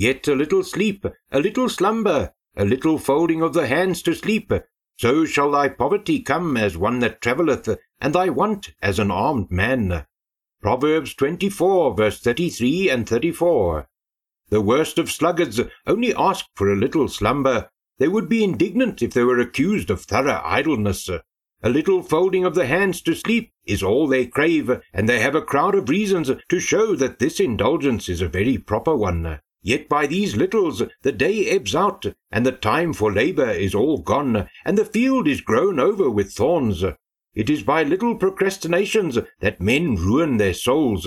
Yet a little sleep, a little slumber, a little folding of the hands to sleep, so shall thy poverty come as one that travelleth, and thy want as an armed man. Proverbs 24, verse 33 and 34. The worst of sluggards only ask for a little slumber. They would be indignant if they were accused of thorough idleness. A little folding of the hands to sleep is all they crave, and they have a crowd of reasons to show that this indulgence is a very proper one. Yet by these littles the day ebbs out, and the time for labour is all gone, and the field is grown over with thorns. It is by little procrastinations that men ruin their souls.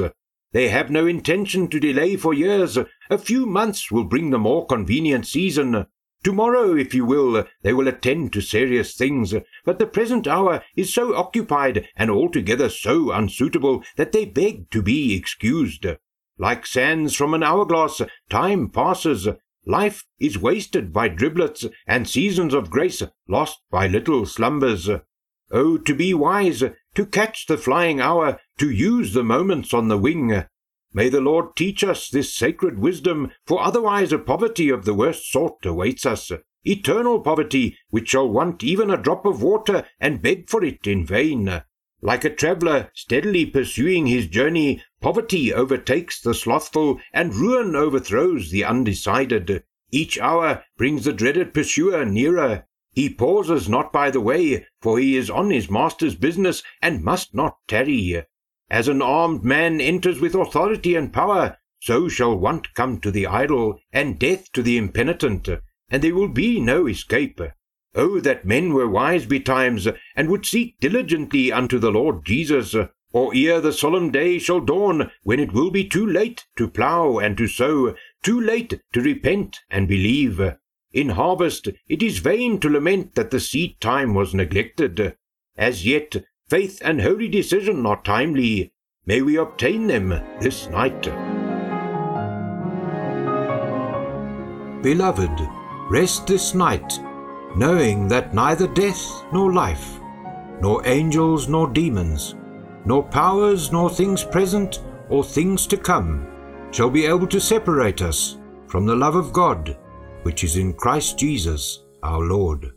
They have no intention to delay for years. A few months will bring the more convenient season. Tomorrow, if you will, they will attend to serious things, but the present hour is so occupied and altogether so unsuitable that they beg to be excused. Like sands from an hourglass, time passes. Life is wasted by driblets, and seasons of grace lost by little slumbers. Oh, to be wise, to catch the flying hour, to use the moments on the wing. May the Lord teach us this sacred wisdom, for otherwise a poverty of the worst sort awaits us. Eternal poverty, which shall want even a drop of water and beg for it in vain. Like a traveller steadily pursuing his journey, poverty overtakes the slothful, and ruin overthrows the undecided. Each hour brings the dreaded pursuer nearer. He pauses not by the way, for he is on his master's business, and must not tarry. As an armed man enters with authority and power, so shall want come to the idle, and death to the impenitent, and there will be no escape. Oh, that men were wise betimes, and would seek diligently unto the Lord Jesus, or ere the solemn day shall dawn, when it will be too late to plough and to sow, too late to repent and believe. In harvest it is vain to lament that the seed time was neglected. As yet faith and holy decision are timely. May we obtain them this night. Beloved, rest this night knowing that neither death nor life, nor angels nor demons, nor powers nor things present or things to come, shall be able to separate us from the love of God, which is in Christ Jesus our Lord.